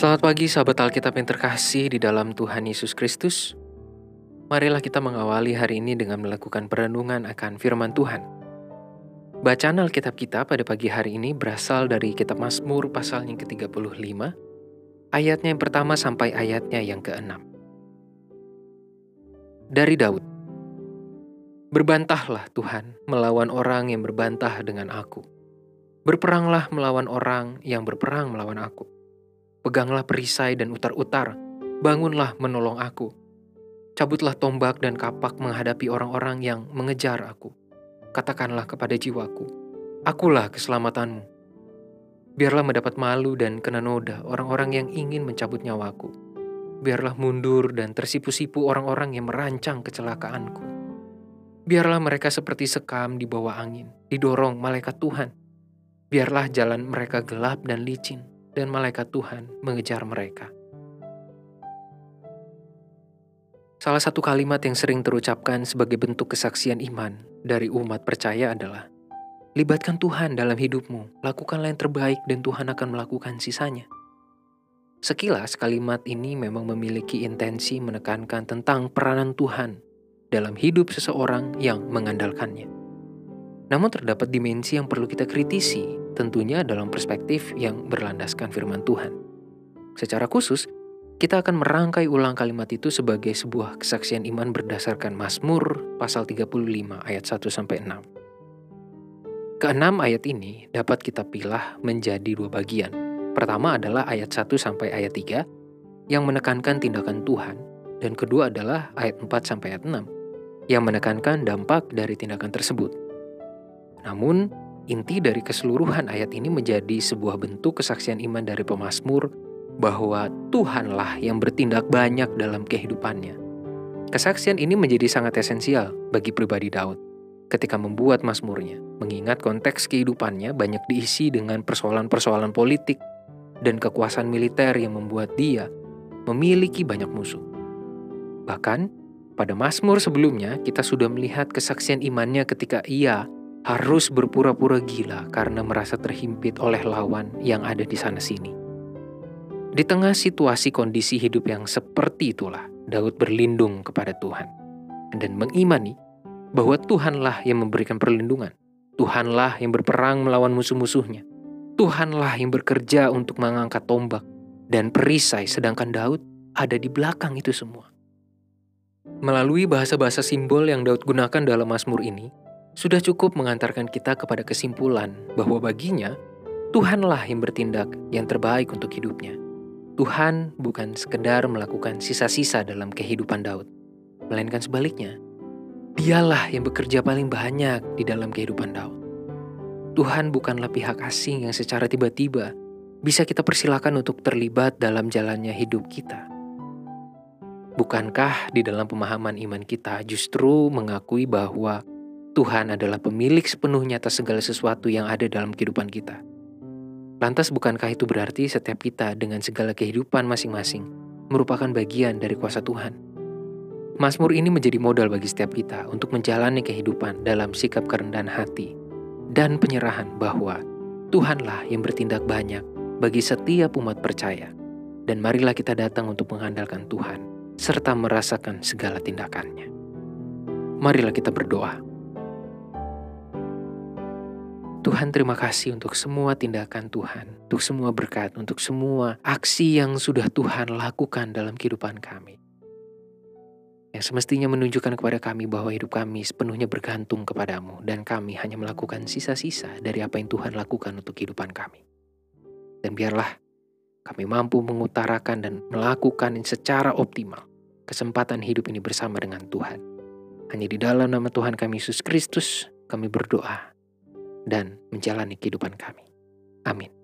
Selamat pagi sahabat Alkitab yang terkasih di dalam Tuhan Yesus Kristus. Marilah kita mengawali hari ini dengan melakukan perenungan akan firman Tuhan. Bacaan Alkitab kita pada pagi hari ini berasal dari kitab Mazmur pasal yang ke-35, ayatnya yang pertama sampai ayatnya yang ke-6. Dari Daud, Berbantahlah Tuhan melawan orang yang berbantah dengan aku. Berperanglah melawan orang yang berperang melawan aku. Peganglah perisai dan utar-utar, bangunlah menolong aku. Cabutlah tombak dan kapak menghadapi orang-orang yang mengejar aku. Katakanlah kepada jiwaku, akulah keselamatanmu. Biarlah mendapat malu dan kena noda orang-orang yang ingin mencabut nyawaku. Biarlah mundur dan tersipu-sipu orang-orang yang merancang kecelakaanku Biarlah mereka seperti sekam di bawah angin, didorong malaikat Tuhan. Biarlah jalan mereka gelap dan licin, dan malaikat Tuhan mengejar mereka. Salah satu kalimat yang sering terucapkan sebagai bentuk kesaksian iman dari umat percaya adalah, Libatkan Tuhan dalam hidupmu, lakukanlah yang terbaik dan Tuhan akan melakukan sisanya. Sekilas kalimat ini memang memiliki intensi menekankan tentang peranan Tuhan dalam hidup seseorang yang mengandalkannya. Namun terdapat dimensi yang perlu kita kritisi, tentunya dalam perspektif yang berlandaskan firman Tuhan. Secara khusus, kita akan merangkai ulang kalimat itu sebagai sebuah kesaksian iman berdasarkan Mazmur pasal 35 ayat 1 sampai 6. Keenam ayat ini dapat kita pilah menjadi dua bagian. Pertama adalah ayat 1 sampai ayat 3 yang menekankan tindakan Tuhan dan kedua adalah ayat 4 sampai ayat 6 yang menekankan dampak dari tindakan tersebut. Namun, inti dari keseluruhan ayat ini menjadi sebuah bentuk kesaksian iman dari pemazmur bahwa Tuhanlah yang bertindak banyak dalam kehidupannya. Kesaksian ini menjadi sangat esensial bagi pribadi Daud ketika membuat mazmurnya, mengingat konteks kehidupannya banyak diisi dengan persoalan-persoalan politik dan kekuasaan militer yang membuat dia memiliki banyak musuh. Bahkan, pada Mazmur sebelumnya, kita sudah melihat kesaksian imannya ketika ia harus berpura-pura gila karena merasa terhimpit oleh lawan yang ada di sana-sini. Di tengah situasi kondisi hidup yang seperti itulah, Daud berlindung kepada Tuhan dan mengimani bahwa Tuhanlah yang memberikan perlindungan. Tuhanlah yang berperang melawan musuh-musuhnya. Tuhanlah yang bekerja untuk mengangkat tombak dan perisai sedangkan Daud ada di belakang itu semua. Melalui bahasa-bahasa simbol yang Daud gunakan dalam Mazmur ini, sudah cukup mengantarkan kita kepada kesimpulan bahwa baginya, Tuhanlah yang bertindak yang terbaik untuk hidupnya. Tuhan bukan sekedar melakukan sisa-sisa dalam kehidupan Daud, melainkan sebaliknya. Dialah yang bekerja paling banyak di dalam kehidupan Daud. Tuhan bukanlah pihak asing yang secara tiba-tiba bisa kita persilakan untuk terlibat dalam jalannya hidup kita Bukankah di dalam pemahaman iman kita justru mengakui bahwa Tuhan adalah pemilik sepenuhnya atas segala sesuatu yang ada dalam kehidupan kita? Lantas bukankah itu berarti setiap kita dengan segala kehidupan masing-masing merupakan bagian dari kuasa Tuhan? Mazmur ini menjadi modal bagi setiap kita untuk menjalani kehidupan dalam sikap kerendahan hati dan penyerahan bahwa Tuhanlah yang bertindak banyak bagi setiap umat percaya. Dan marilah kita datang untuk mengandalkan Tuhan serta merasakan segala tindakannya. Marilah kita berdoa. Tuhan terima kasih untuk semua tindakan Tuhan, untuk semua berkat, untuk semua aksi yang sudah Tuhan lakukan dalam kehidupan kami. Yang semestinya menunjukkan kepada kami bahwa hidup kami sepenuhnya bergantung kepadamu dan kami hanya melakukan sisa-sisa dari apa yang Tuhan lakukan untuk kehidupan kami. Dan biarlah kami mampu mengutarakan dan melakukan secara optimal kesempatan hidup ini bersama dengan Tuhan. Hanya di dalam nama Tuhan kami Yesus Kristus kami berdoa dan menjalani kehidupan kami. Amin.